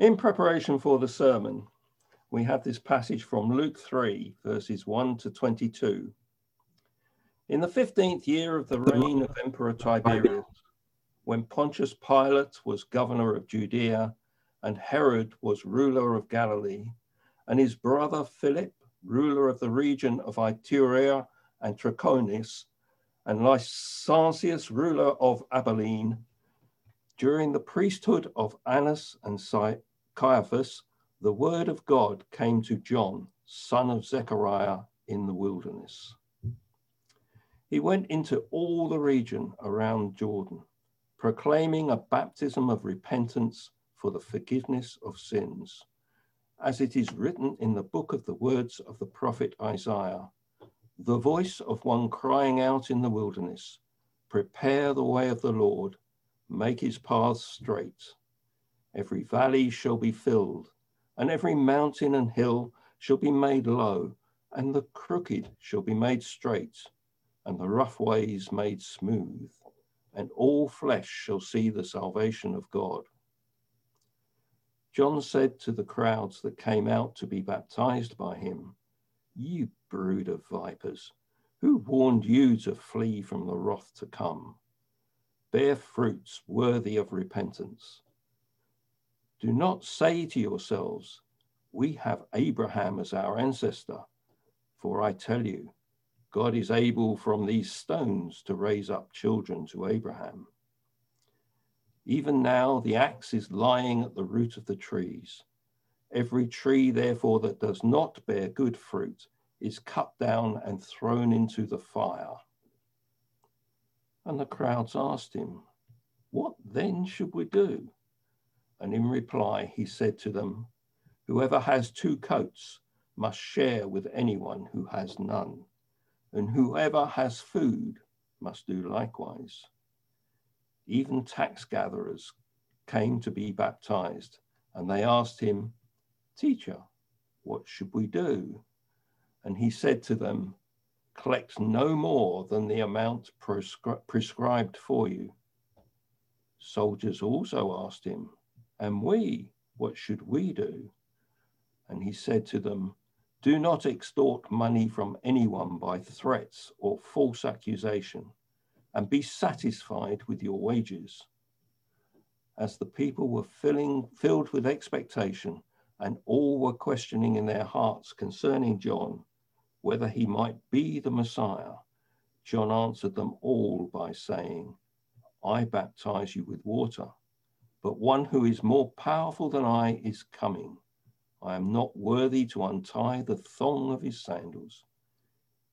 In preparation for the sermon, we have this passage from Luke 3, verses 1 to 22. In the 15th year of the reign of Emperor Tiberius, when Pontius Pilate was governor of Judea and Herod was ruler of Galilee, and his brother Philip, ruler of the region of Iturea and Trachonis, and Lysanias, ruler of Abilene, during the priesthood of Annas and Caiaphas, the word of God came to John, son of Zechariah, in the wilderness. He went into all the region around Jordan, proclaiming a baptism of repentance for the forgiveness of sins, as it is written in the book of the words of the prophet Isaiah the voice of one crying out in the wilderness, Prepare the way of the Lord, make his paths straight. Every valley shall be filled, and every mountain and hill shall be made low, and the crooked shall be made straight, and the rough ways made smooth, and all flesh shall see the salvation of God. John said to the crowds that came out to be baptized by him, You brood of vipers, who warned you to flee from the wrath to come? Bear fruits worthy of repentance. Do not say to yourselves, We have Abraham as our ancestor, for I tell you, God is able from these stones to raise up children to Abraham. Even now, the axe is lying at the root of the trees. Every tree, therefore, that does not bear good fruit is cut down and thrown into the fire. And the crowds asked him, What then should we do? And in reply, he said to them, Whoever has two coats must share with anyone who has none, and whoever has food must do likewise. Even tax gatherers came to be baptized, and they asked him, Teacher, what should we do? And he said to them, Collect no more than the amount prescri- prescribed for you. Soldiers also asked him, And we, what should we do? And he said to them, Do not extort money from anyone by threats or false accusation, and be satisfied with your wages. As the people were filling, filled with expectation, and all were questioning in their hearts concerning John, whether he might be the Messiah, John answered them all by saying, I baptize you with water, but one who is more powerful than I is coming. I am not worthy to untie the thong of his sandals.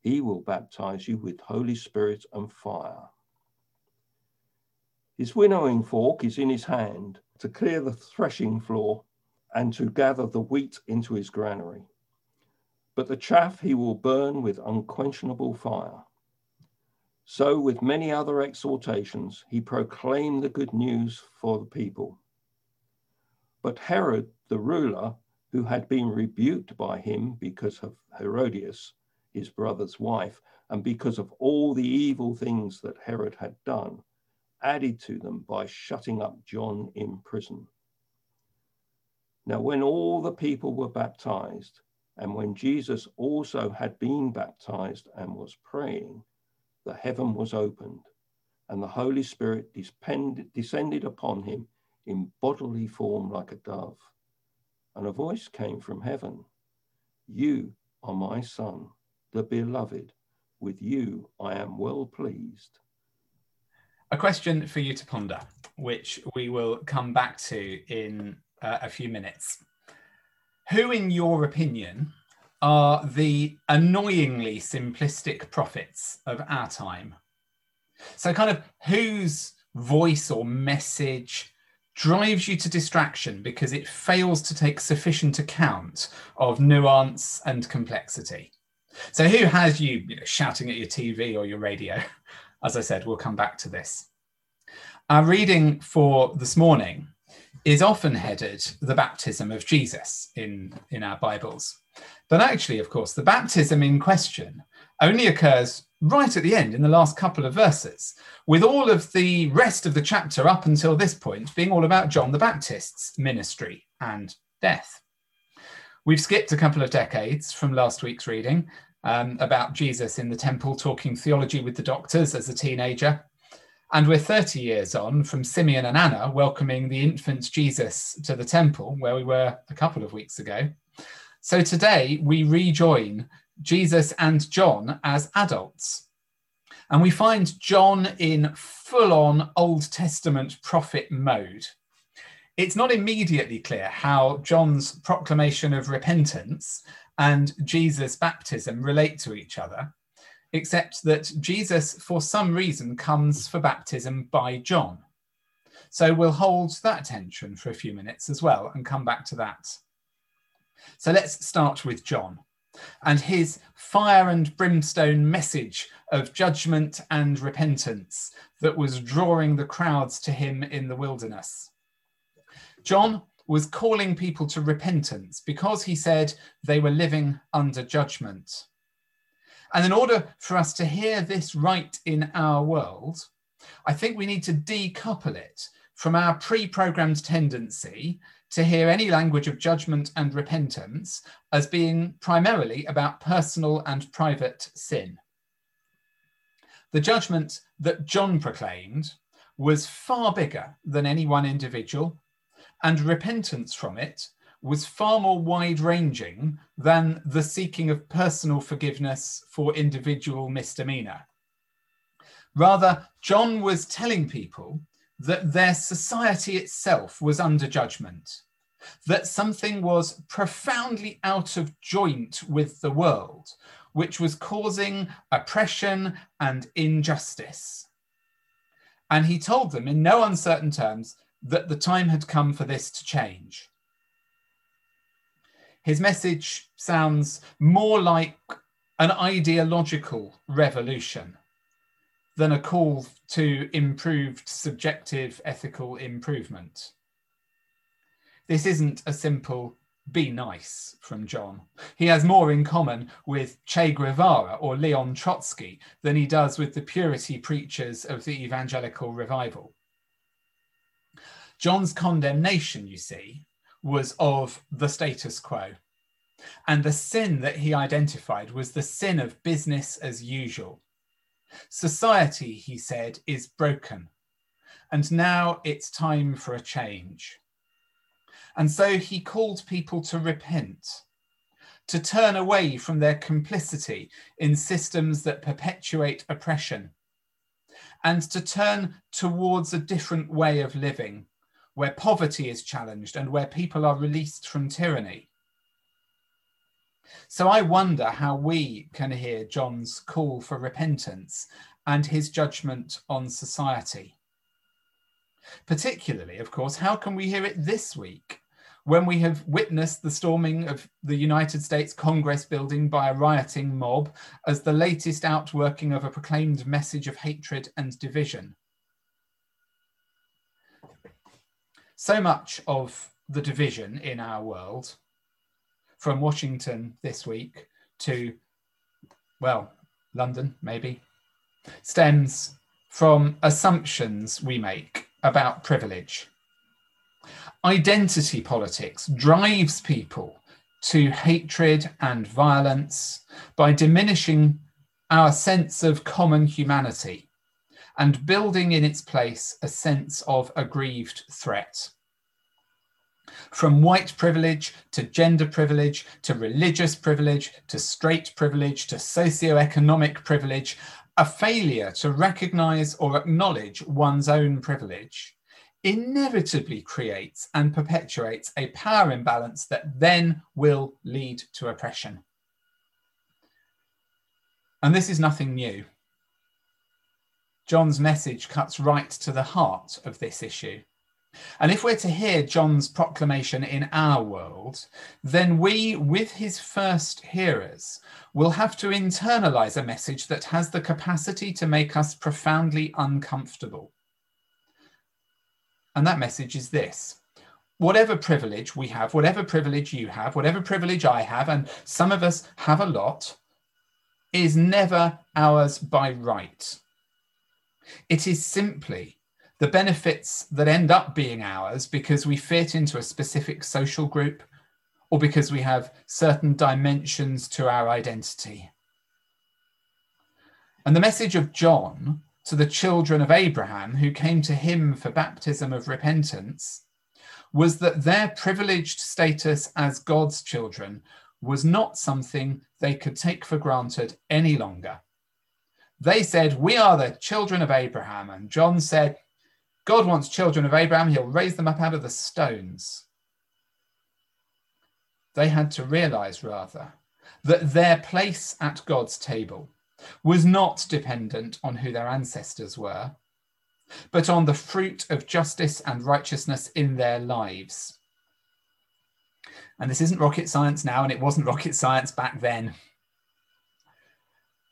He will baptize you with Holy Spirit and fire. His winnowing fork is in his hand to clear the threshing floor and to gather the wheat into his granary but the chaff he will burn with unquenchable fire. So, with many other exhortations, he proclaimed the good news for the people. But Herod, the ruler, who had been rebuked by him because of Herodias, his brother's wife, and because of all the evil things that Herod had done, added to them by shutting up John in prison. Now, when all the people were baptized, and when Jesus also had been baptized and was praying, the heaven was opened, and the Holy Spirit descended upon him in bodily form like a dove. And a voice came from heaven You are my Son, the beloved. With you I am well pleased. A question for you to ponder, which we will come back to in uh, a few minutes. Who, in your opinion, are the annoyingly simplistic prophets of our time? So, kind of whose voice or message drives you to distraction because it fails to take sufficient account of nuance and complexity? So, who has you, you know, shouting at your TV or your radio? As I said, we'll come back to this. Our reading for this morning is often headed the baptism of Jesus in, in our Bibles. But actually, of course, the baptism in question only occurs right at the end in the last couple of verses, with all of the rest of the chapter up until this point being all about John the Baptist's ministry and death. We've skipped a couple of decades from last week's reading um, about Jesus in the temple talking theology with the doctors as a teenager. And we're 30 years on from Simeon and Anna welcoming the infant Jesus to the temple, where we were a couple of weeks ago. So today we rejoin Jesus and John as adults. And we find John in full on Old Testament prophet mode it's not immediately clear how John's proclamation of repentance and Jesus' baptism relate to each other, except that Jesus, for some reason, comes for baptism by John. So we'll hold that tension for a few minutes as well and come back to that. So let's start with John and his fire and brimstone message of judgment and repentance that was drawing the crowds to him in the wilderness. John was calling people to repentance because he said they were living under judgment. And in order for us to hear this right in our world, I think we need to decouple it from our pre programmed tendency to hear any language of judgment and repentance as being primarily about personal and private sin. The judgment that John proclaimed was far bigger than any one individual and repentance from it was far more wide ranging than the seeking of personal forgiveness for individual misdemeanor. Rather, John was telling people that their society itself was under judgment, that something was profoundly out of joint with the world, which was causing oppression and injustice. And he told them in no uncertain terms that the time had come for this to change. His message sounds more like an ideological revolution than a call to improved subjective ethical improvement. This isn't a simple be nice from John. He has more in common with Che Guevara or Leon Trotsky than he does with the purity preachers of the evangelical revival. John's condemnation, you see, was of the status quo. And the sin that he identified was the sin of business as usual. Society, he said, is broken. And now it's time for a change. And so he called people to repent, to turn away from their complicity in systems that perpetuate oppression, and to turn towards a different way of living where poverty is challenged and where people are released from tyranny. So I wonder how we can hear John's call for repentance and his judgment on society. Particularly, of course, how can we hear it this week when we have witnessed the storming of the United States Congress building by a rioting mob as the latest outworking of a proclaimed message of hatred and division? So much of the division in our world, from Washington this week to, well, London maybe, stems from assumptions we make about privilege. Identity politics drives people to hatred and violence by diminishing our sense of common humanity and building in its place a sense of aggrieved threat. From white privilege to gender privilege to religious privilege to straight privilege to socioeconomic privilege, a failure to recognize or acknowledge one's own privilege inevitably creates and perpetuates a power imbalance that then will lead to oppression. And this is nothing new. John's message cuts right to the heart of this issue. And if we're to hear John's proclamation in our world, then we, with his first hearers, will have to internalize a message that has the capacity to make us profoundly uncomfortable. And that message is this whatever privilege we have, whatever privilege you have, whatever privilege I have, and some of us have a lot, is never ours by right. It is simply the benefits that end up being ours because we fit into a specific social group or because we have certain dimensions to our identity. And the message of John to the children of Abraham who came to him for baptism of repentance was that their privileged status as God's children was not something they could take for granted any longer. They said, We are the children of Abraham. And John said, God wants children of Abraham, he'll raise them up out of the stones. They had to realize, rather, that their place at God's table was not dependent on who their ancestors were, but on the fruit of justice and righteousness in their lives. And this isn't rocket science now, and it wasn't rocket science back then.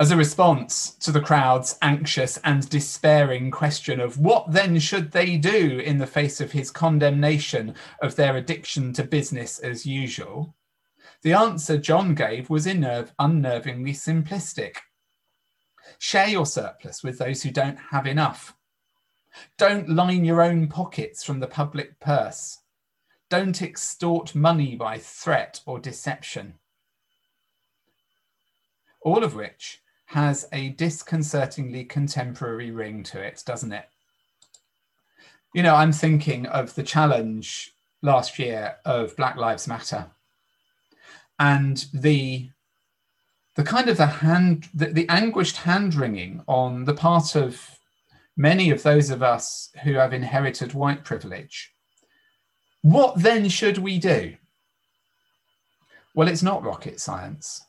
As a response to the crowd's anxious and despairing question of what then should they do in the face of his condemnation of their addiction to business as usual, the answer John gave was unnervingly simplistic. Share your surplus with those who don't have enough. Don't line your own pockets from the public purse. Don't extort money by threat or deception. All of which has a disconcertingly contemporary ring to it, doesn't it? You know, I'm thinking of the challenge last year of Black Lives Matter and the the kind of the hand the, the anguished hand wringing on the part of many of those of us who have inherited white privilege. What then should we do? Well it's not rocket science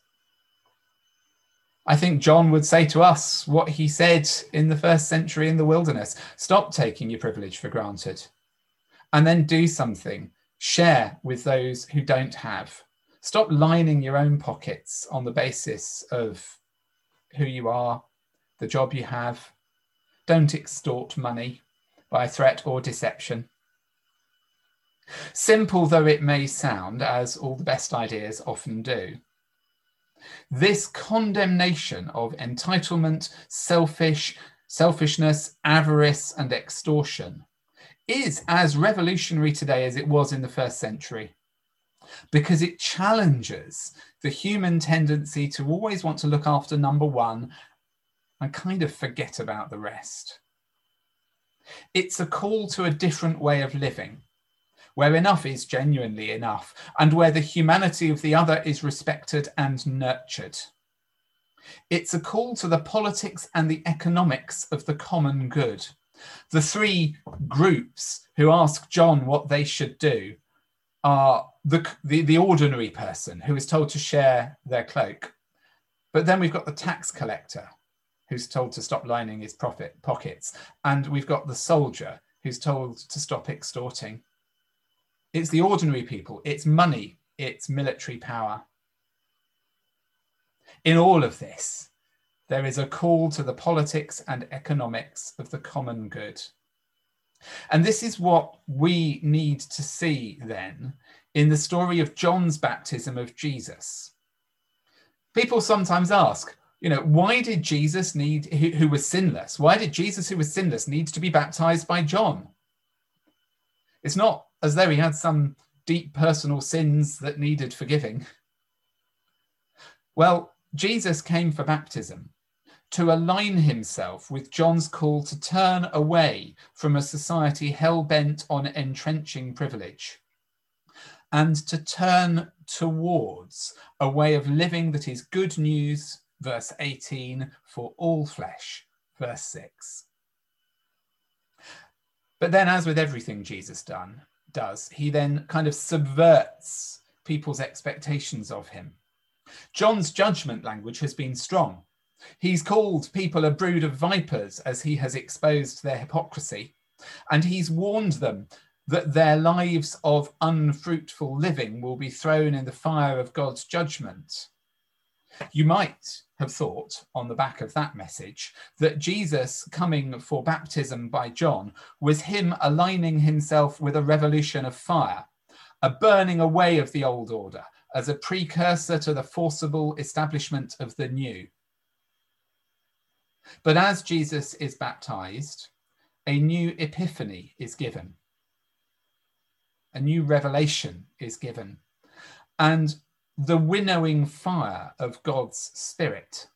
I think John would say to us what he said in the first century in the wilderness stop taking your privilege for granted and then do something, share with those who don't have. Stop lining your own pockets on the basis of who you are, the job you have. Don't extort money by threat or deception. Simple though it may sound, as all the best ideas often do, this condemnation of entitlement, selfish, selfishness, avarice, and extortion is as revolutionary today as it was in the first century because it challenges the human tendency to always want to look after number one and kind of forget about the rest. It's a call to a different way of living, where enough is genuinely enough, and where the humanity of the other is respected and nurtured. It's a call to the politics and the economics of the common good. The three groups who ask John what they should do are the, the, the ordinary person who is told to share their cloak. But then we've got the tax collector who's told to stop lining his profit pockets. And we've got the soldier who's told to stop extorting. It's the ordinary people, it's money, it's military power. In all of this, there is a call to the politics and economics of the common good. And this is what we need to see then in the story of John's baptism of Jesus. People sometimes ask, you know, why did Jesus need, who, was sinless, why did Jesus, who was sinless, need to be baptized by John? It's not as though he had some deep personal sins that needed forgiving. Well, Jesus came for baptism to align himself with John's call to turn away from a society hell bent on entrenching privilege and to turn towards a way of living that is good news, verse 18, for all flesh, verse 6. But then, as with everything Jesus done, does, he then kind of subverts people's expectations of him. John's judgment language has been strong. He's called people a brood of vipers as he has exposed their hypocrisy, and he's warned them that their lives of unfruitful living will be thrown in the fire of God's judgment. You might have thought, on the back of that message, that Jesus coming for baptism by John was him aligning himself with a revolution of fire, a burning away of the old order as a precursor to the forcible establishment of the new. But as Jesus is baptized, a new epiphany is given. A new revelation is given. And the winnowing fire of God's Spirit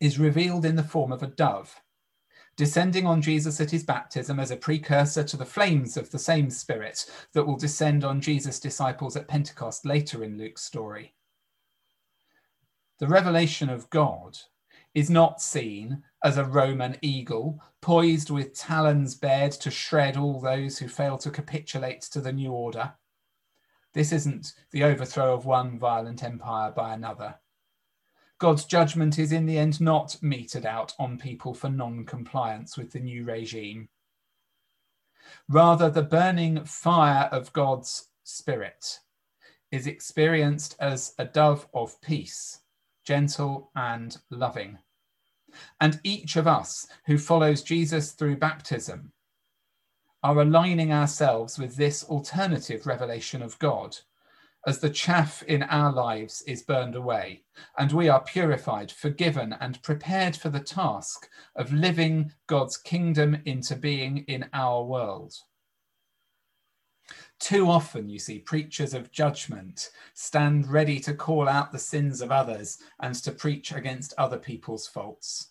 is revealed in the form of a dove, descending on Jesus at his baptism as a precursor to the flames of the same Spirit that will descend on Jesus' disciples at Pentecost later in Luke's story. The revelation of God is not seen as a Roman eagle poised with talons bared to shred all those who fail to capitulate to the new order. This isn't the overthrow of one violent empire by another. God's judgment is in the end not meted out on people for non compliance with the new regime. Rather, the burning fire of God's Spirit is experienced as a dove of peace, gentle and loving. And each of us who follows Jesus through baptism are aligning ourselves with this alternative revelation of God as the chaff in our lives is burned away, and we are purified, forgiven, and prepared for the task of living God's kingdom into being in our world. Too often, you see, preachers of judgment stand ready to call out the sins of others and to preach against other people's faults.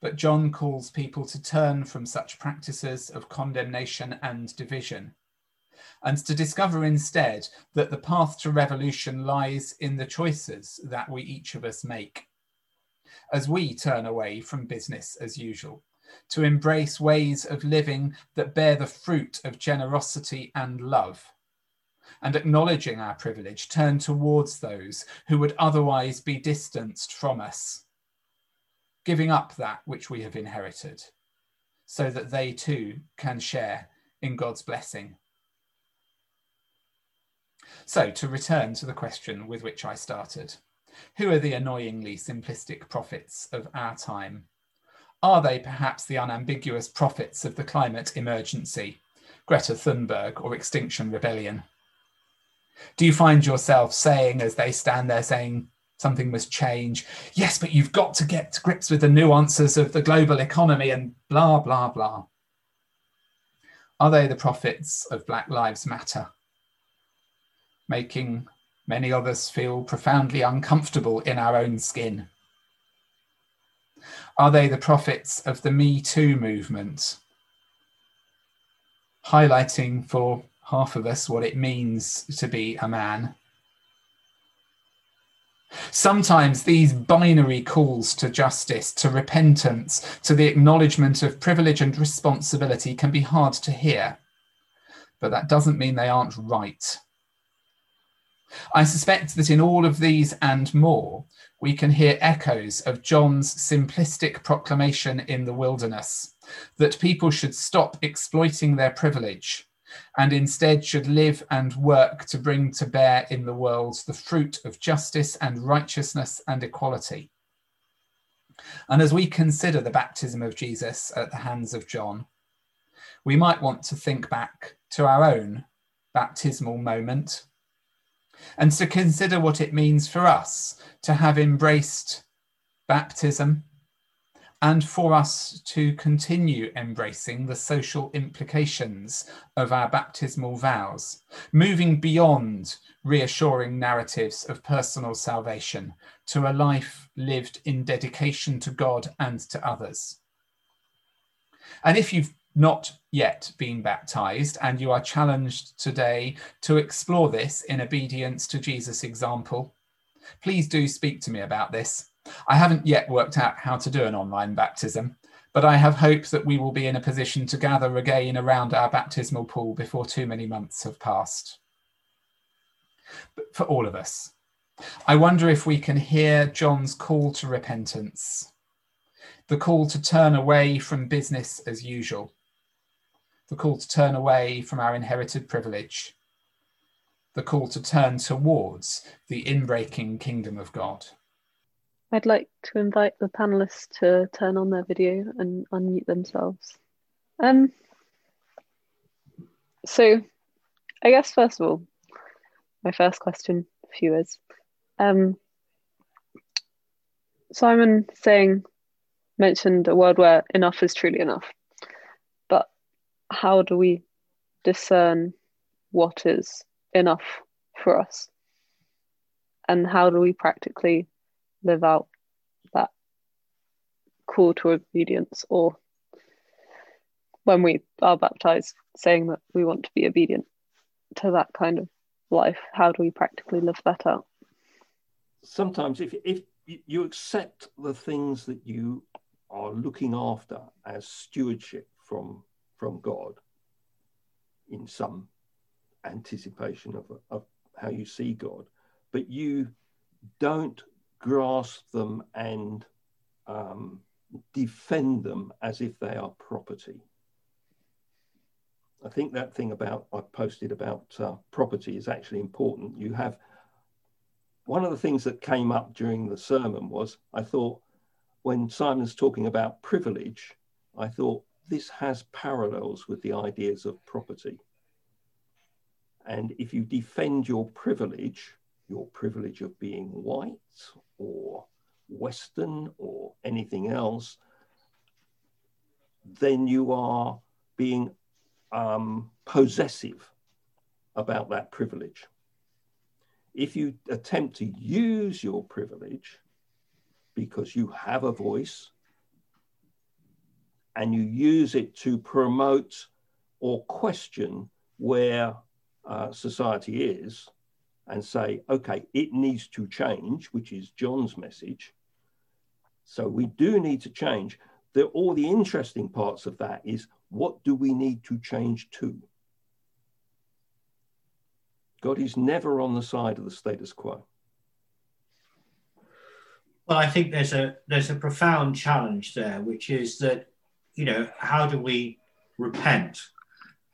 But John calls people to turn from such practices of condemnation and division and to discover instead that the path to revolution lies in the choices that we each of us make. As we turn away from business as usual, to embrace ways of living that bear the fruit of generosity and love, and acknowledging our privilege, turn towards those who would otherwise be distanced from us, giving up that which we have inherited, so that they too can share in God's blessing so, to return to the question with which I started who are the annoyingly simplistic prophets of our time? Are they perhaps the unambiguous prophets of the climate emergency, Greta Thunberg or Extinction Rebellion? Do you find yourself saying, as they stand there saying, something must change, yes, but you've got to get to grips with the nuances of the global economy and blah, blah, blah? Are they the prophets of Black Lives Matter? making many of us feel profoundly uncomfortable in our own skin? Are they the prophets of the Me Too movement, highlighting for half of us what it means to be a man? Sometimes these binary calls to justice, to repentance, to the acknowledgement of privilege and responsibility can be hard to hear, but that doesn't mean they aren't right. I suspect that in all of these and more, we can hear echoes of John's simplistic proclamation in the wilderness that people should stop exploiting their privilege and instead should live and work to bring to bear in the world the fruit of justice and righteousness and equality. And as we consider the baptism of Jesus at the hands of John, we might want to think back to our own baptismal moment and to consider what it means for us to have embraced baptism and for us to continue embracing the social implications of our baptismal vows, moving beyond reassuring narratives of personal salvation to a life lived in dedication to God and to others. And if you've not yet been baptized, and you are challenged today to explore this in obedience to Jesus' example, please do speak to me about this. I haven't yet worked out how to do an online baptism, but I have hope that we will be in a position to gather again around our baptismal pool before too many months have passed. But for all of us, I wonder if we can hear John's call to repentance, the call to turn away from business as usual the call to turn away from our inherited privilege, the call to turn towards the inbreaking kingdom of God. I'd like to invite the panelists to turn on their video and unmute themselves. Um, so, I guess first of all, my first question for you is um, Simon saying mentioned a world where enough is truly enough. But how do we discern what is enough for us? And how do we practically live out that call to obedience or when we are baptized saying that we want to be obedient to that kind of life how do we practically live that out? Sometimes if if you accept the things that you are looking after as stewardship from from god in some anticipation of, of how you see god but you don't grasp them and um, defend them as if they are property I think that thing about I posted about uh, property is actually important. You have one of the things that came up during the sermon was I thought when Simon's talking about privilege, I thought this has parallels with the ideas of property. And if you defend your privilege, your privilege of being white or Western or anything else, then you are being um, possessive about that privilege. If you attempt to use your privilege because you have a voice and you use it to promote or question where uh, society is and say, okay, it needs to change, which is John's message. So we do need to change. The, all the interesting parts of that is what do we need to change to? God is never on the side of the status quo. Well, I think there's a there's a profound challenge there, which is that you know how do we repent,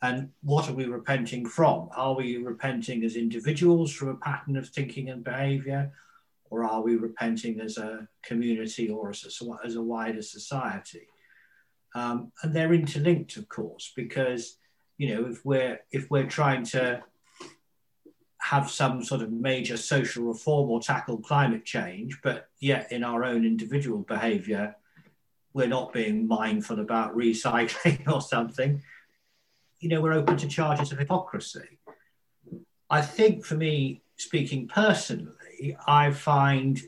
and what are we repenting from? Are we repenting as individuals from a pattern of thinking and behaviour, or are we repenting as a community or as a, as a wider society? um, and they're interlinked, of course, because you know if we're if we're trying to have some sort of major social reform or tackle climate change, but yet in our own individual behaviour, we're not being mindful about recycling or something. You know, we're open to charges of hypocrisy. I think for me, speaking personally, I find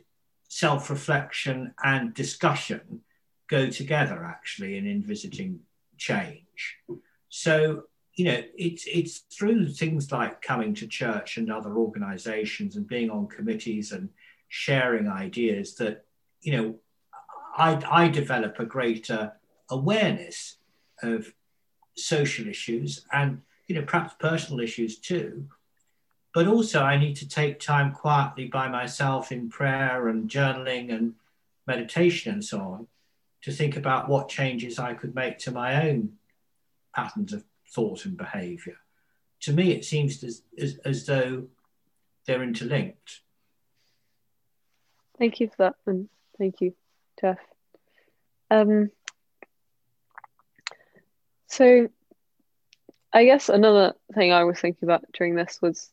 self reflection and discussion go together actually in envisaging change. So, you know, it's it's through things like coming to church and other organizations and being on committees and sharing ideas that, you know, I, I develop a greater awareness of social issues and, you know, perhaps personal issues too. But also, I need to take time quietly by myself in prayer and journaling and meditation and so on to think about what changes I could make to my own patterns of thought and behavior. To me, it seems as, as, as though they're interlinked. Thank you for that, and thank you, Jeff. Um, so, I guess another thing I was thinking about during this was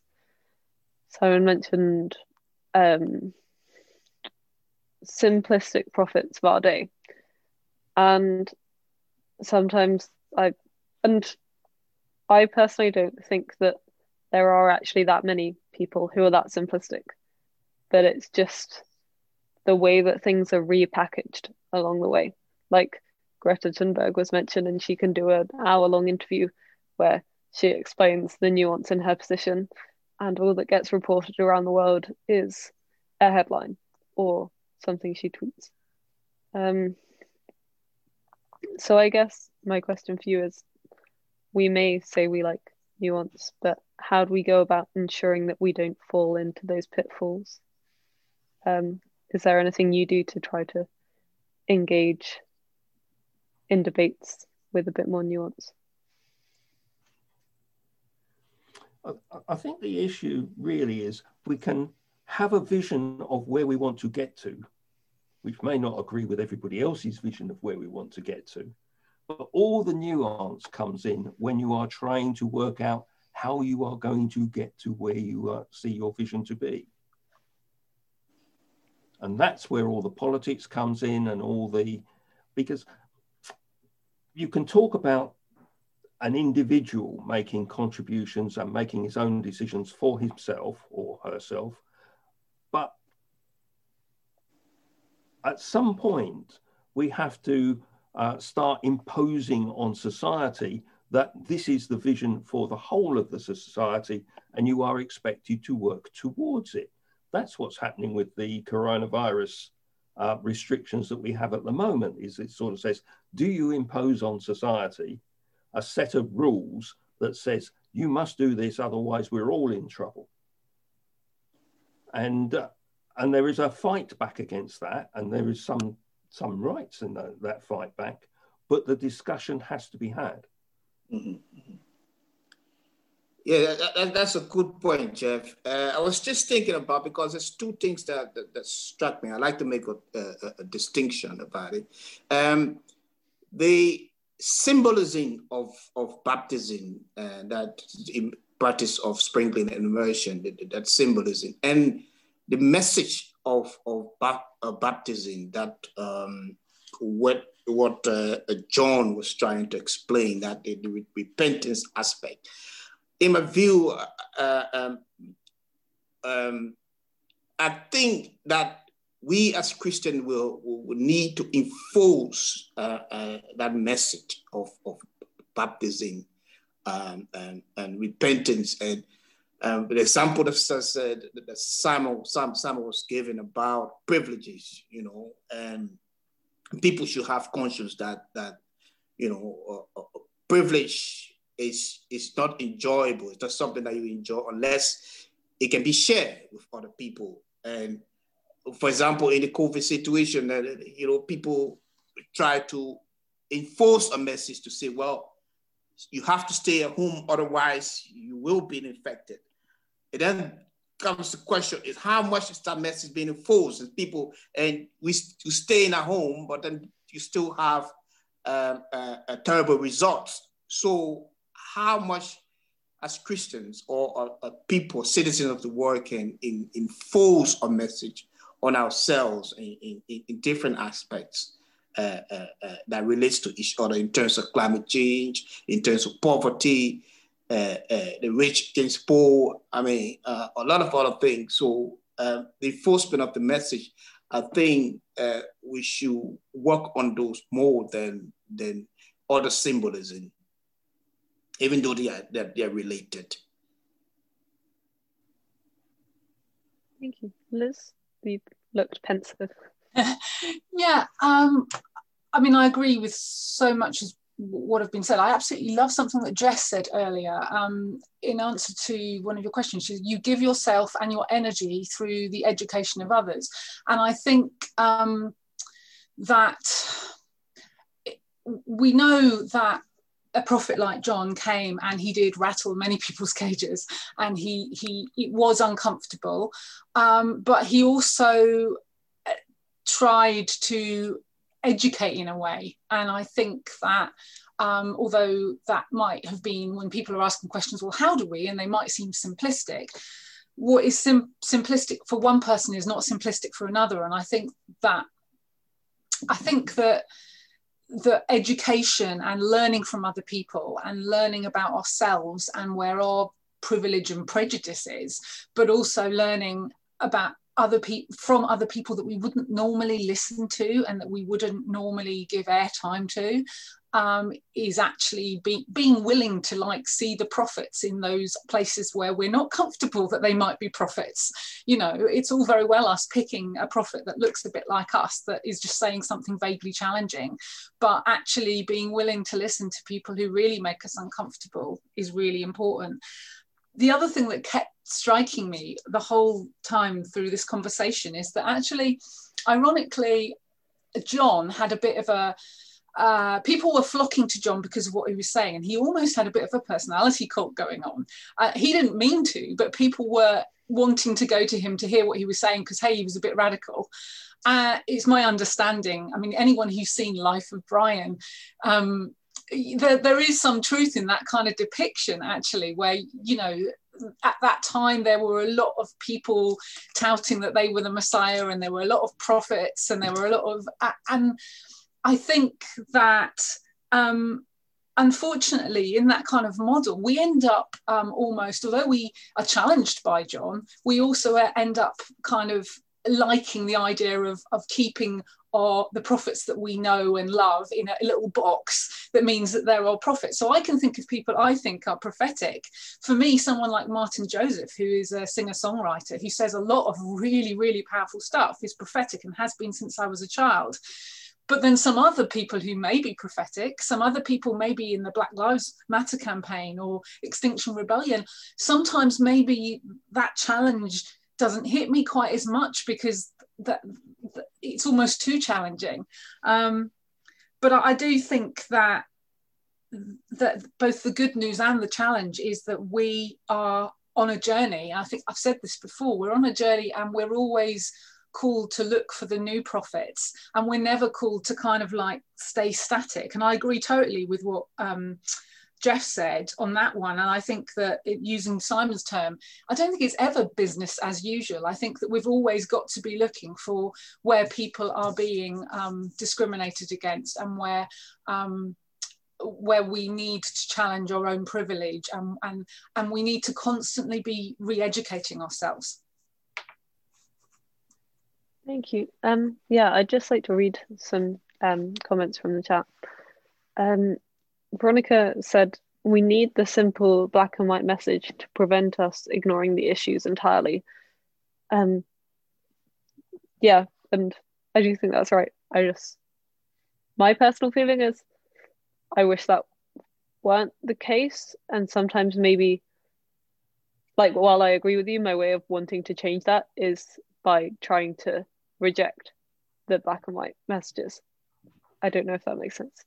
Simon mentioned um, simplistic prophets of our day and sometimes I and I personally don't think that there are actually that many people who are that simplistic, but it's just the way that things are repackaged along the way. Like Greta Thunberg was mentioned, and she can do an hour long interview where she explains the nuance in her position, and all that gets reported around the world is a headline or something she tweets. Um, so I guess my question for you is we may say we like nuance, but how do we go about ensuring that we don't fall into those pitfalls? Um, is there anything you do to try to engage in debates with a bit more nuance? I think the issue really is we can have a vision of where we want to get to, which may not agree with everybody else's vision of where we want to get to. But all the nuance comes in when you are trying to work out how you are going to get to where you uh, see your vision to be. And that's where all the politics comes in and all the, because you can talk about an individual making contributions and making his own decisions for himself or herself. But at some point, we have to uh, start imposing on society that this is the vision for the whole of the society and you are expected to work towards it. That's what's happening with the coronavirus uh, restrictions that we have at the moment is it sort of says, do you impose on society a set of rules that says you must do this, otherwise we're all in trouble. And uh, and there is a fight back against that, and there is some some rights in the, that fight back, but the discussion has to be had. Mm-hmm. mm-hmm. Yeah, that, that's a good point, Jeff. Uh, I was just thinking about because there's two things that, that, that struck me. I like to make a, a, a distinction about it. Um, the symbolism of, of baptism, uh, that practice of sprinkling and immersion, that, that, symbolism, and the message of, of uh, baptism that um, what, what uh, John was trying to explain, that the, the repentance aspect. In my view, uh, uh, um, um, I think that we as Christians will, will need to enforce uh, uh, that message of, of baptism um, and, and repentance. And um, the example that said that Simon, Simon was given about privileges, you know, and people should have conscience that that you know uh, uh, privilege is is not enjoyable. It's not something that you enjoy unless it can be shared with other people and for example, in the COVID situation, uh, you know, people try to enforce a message to say, well, you have to stay at home, otherwise you will be infected. It then comes the question is how much is that message being enforced? And people, and we you staying at home, but then you still have um, a, terrible results. So how much as Christians or, or, or, people, citizens of the world can in, enforce a message on ourselves in, in, in different aspects uh, uh, uh, that relates to each other in terms of climate change, in terms of poverty, uh, uh, the rich against poor, I mean, uh, a lot of other things. So um, the enforcement of the message, I think we should work on those more than, than other symbolism, even though they are, they're, they're related. Thank you. Liz? You looked pensive. yeah, um, I mean, I agree with so much as what have been said. I absolutely love something that Jess said earlier um, in answer to one of your questions. You give yourself and your energy through the education of others. And I think um, that we know that a prophet like John came and he did rattle many people's cages and he he it was uncomfortable. Um, but he also uh, tried to educate in a way. And I think that um, although that might have been when people are asking questions well how do we? And they might seem simplistic. What is sim- simplistic for one person is not simplistic for another. And I think that I think that the education and learning from other people and learning about ourselves and where our privilege and prejudice is, but also learning about other people from other people that we wouldn't normally listen to and that we wouldn't normally give airtime to um, is actually be, being willing to like see the prophets in those places where we're not comfortable that they might be prophets. You know, it's all very well us picking a prophet that looks a bit like us, that is just saying something vaguely challenging, but actually being willing to listen to people who really make us uncomfortable is really important. The other thing that kept striking me the whole time through this conversation is that actually, ironically, John had a bit of a uh, people were flocking to John because of what he was saying, and he almost had a bit of a personality cult going on. Uh, he didn't mean to, but people were wanting to go to him to hear what he was saying because hey, he was a bit radical. Uh, it's my understanding. I mean, anyone who's seen Life of Brian, um, there, there is some truth in that kind of depiction, actually, where you know at that time there were a lot of people touting that they were the messiah and there were a lot of prophets and there were a lot of and I think that um, unfortunately, in that kind of model, we end up um, almost, although we are challenged by John, we also end up kind of liking the idea of, of keeping our, the prophets that we know and love in a little box that means that they're all prophets. So I can think of people I think are prophetic. For me, someone like Martyn Joseph, who is a singer songwriter, who says a lot of really, really powerful stuff, is prophetic and has been since I was a child. But then some other people who may be prophetic, some other people maybe in the Black Lives Matter campaign or Extinction Rebellion, sometimes maybe that challenge doesn't hit me quite as much because that, that it's almost too challenging. Um, but I, I do think that that both the good news and the challenge is that we are on a journey. I think I've said this before. We're on a journey, and we're always called to look for the new prophets, and we're never called to kind of like stay static. And I agree totally with what um, Jeff said on that one. And I think that it, using Simon's term, I don't think it's ever business as usual. I think that we've always got to be looking for where people are being um, discriminated against and where. Um, where we need to challenge our own privilege and, and, and we need to constantly be re-educating ourselves. Thank you. Um, yeah, I'd just like to read some um, comments from the chat. Um, Veronica said, We need the simple black and white message to prevent us ignoring the issues entirely. Um, yeah, and I do think that's right. I just, my personal feeling is, I wish that weren't the case. And sometimes maybe, like, while I agree with you, my way of wanting to change that is by trying to reject the black and white messages. I don't know if that makes sense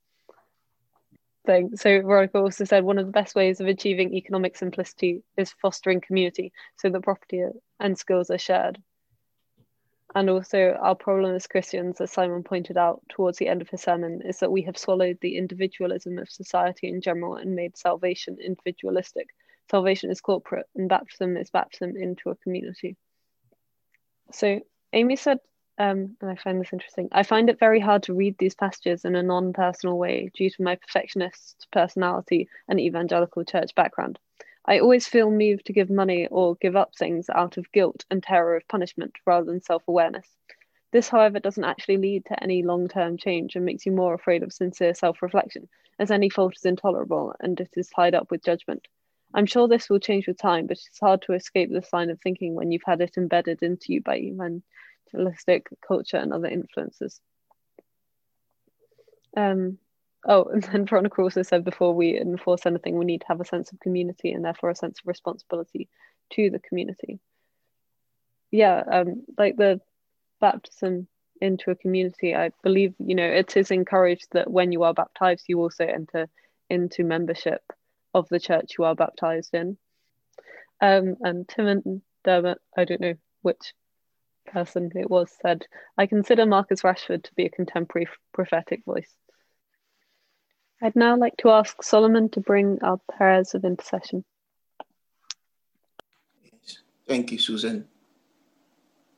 thing. So Veronica also said one of the best ways of achieving economic simplicity is fostering community so that property and skills are shared. And also our problem as Christians, as Simon pointed out towards the end of his sermon, is that we have swallowed the individualism of society in general and made salvation individualistic. Salvation is corporate and baptism is baptism into a community. So Amy said um, and I find this interesting. I find it very hard to read these passages in a non personal way due to my perfectionist personality and evangelical church background. I always feel moved to give money or give up things out of guilt and terror of punishment rather than self awareness. This, however, doesn't actually lead to any long term change and makes you more afraid of sincere self reflection, as any fault is intolerable and it is tied up with judgment. I'm sure this will change with time, but it's hard to escape this line of thinking when you've had it embedded into you by even holistic culture and other influences. Um, oh, and then Veronica also said before we enforce anything, we need to have a sense of community and therefore a sense of responsibility to the community. Yeah, um, like the baptism into a community, I believe, you know, it is encouraged that when you are baptized, you also enter into membership of the church you are baptized in. Um, and Tim and Dermot, I don't know which person it was said, I consider Marcus Rashford to be a contemporary prophetic voice. I'd now like to ask Solomon to bring our prayers of intercession. Thank you, Susan.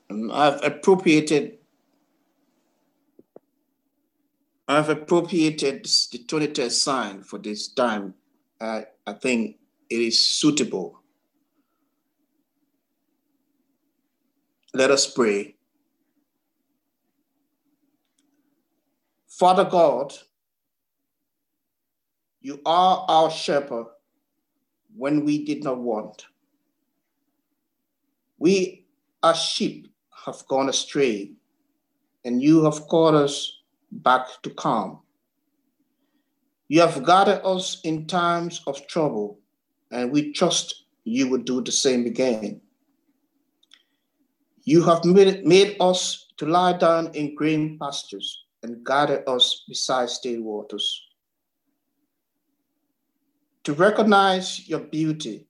Um, I've appropriated I've appropriated the 23rd sign for this time. Uh, I think it is suitable Let us pray. Father God, you are our shepherd when we did not want. We, as sheep, have gone astray, and you have called us back to calm. You have guided us in times of trouble, and we trust you would do the same again. You have made, us to lie down in green pastures and guided us beside still waters. To recognize your beauty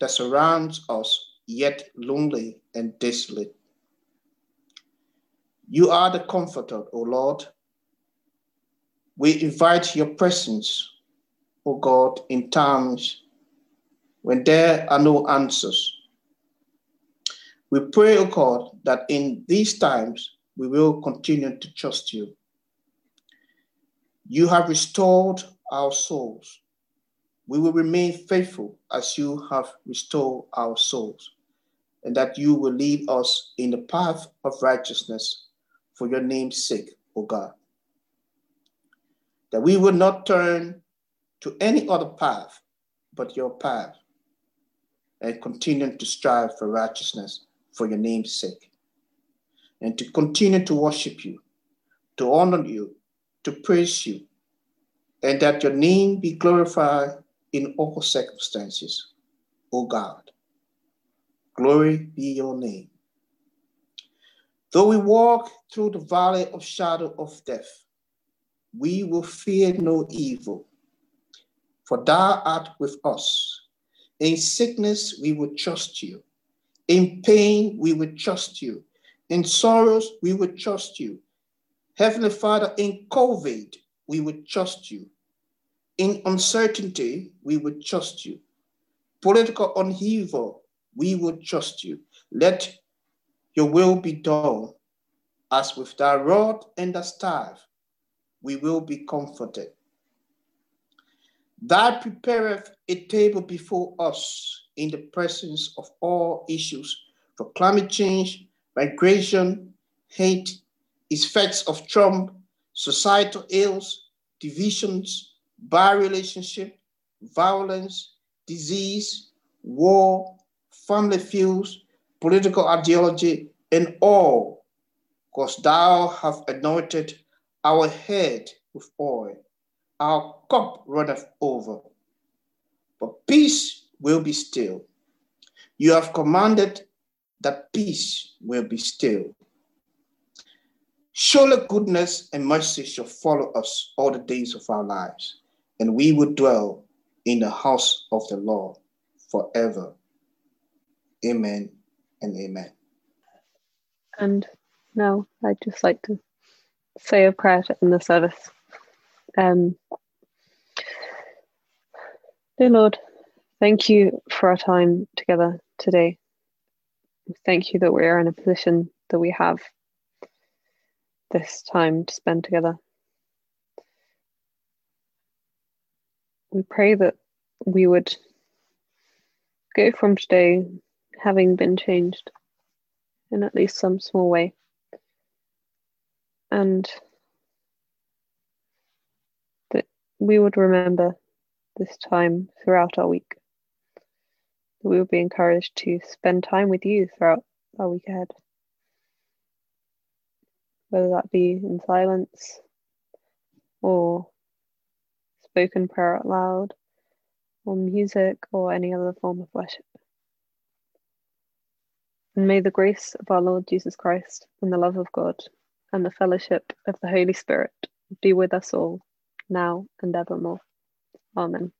that surrounds us, yet lonely and desolate. You are the comforter, O Lord. We invite your presence, O God, in times when there are no answers we pray, O God, that in these times we will continue to trust you. You have restored our souls. We will remain faithful as you have restored our souls, and that you will lead us in the path of righteousness for your name's sake, O God. That we will not turn to any other path but your path, and continue to strive for righteousness for your name's sake, and to continue to worship you, to honor you, to praise you, and that your name be glorified in all circumstances, O God. Glory be your name. Though we walk through the valley of shadow of death, we will fear no evil, for thou art with us. In sickness, we will trust you. In pain, we will trust you. In sorrows, we will trust you. Heavenly Father, in COVID, we would trust you. In uncertainty, we would trust you. Political upheaval, we would trust you. Let your will be done. As with thy rod and thy staff, we will be comforted. Thou prepareth a table before us in the presence of all issues for climate change, migration, hate, effects of Trump, societal ills, divisions, bad relationship, violence, disease, war, family feuds, political ideology, and all, because thou hast anointed our head with oil. Our cup runneth over. But peace will be still. You have commanded that peace will be still. Surely goodness and mercy shall follow us all the days of our lives, and we will dwell in the house of the Lord forever. Amen and amen. And now I'd just like to say a prayer in the service. Um, dear Lord, thank you for our time together today. Thank you that we are in a position that we have this time to spend together. We pray that we would go from today having been changed in at least some small way. And that we would remember this time throughout our week. We would be encouraged to spend time with you throughout our week ahead whether that be in silence or spoken prayer out loud or music or any other form of worship. And may the grace of our Lord Jesus Christ and the love of God and the fellowship of the Holy Spirit be with us all now and evermore. Amen.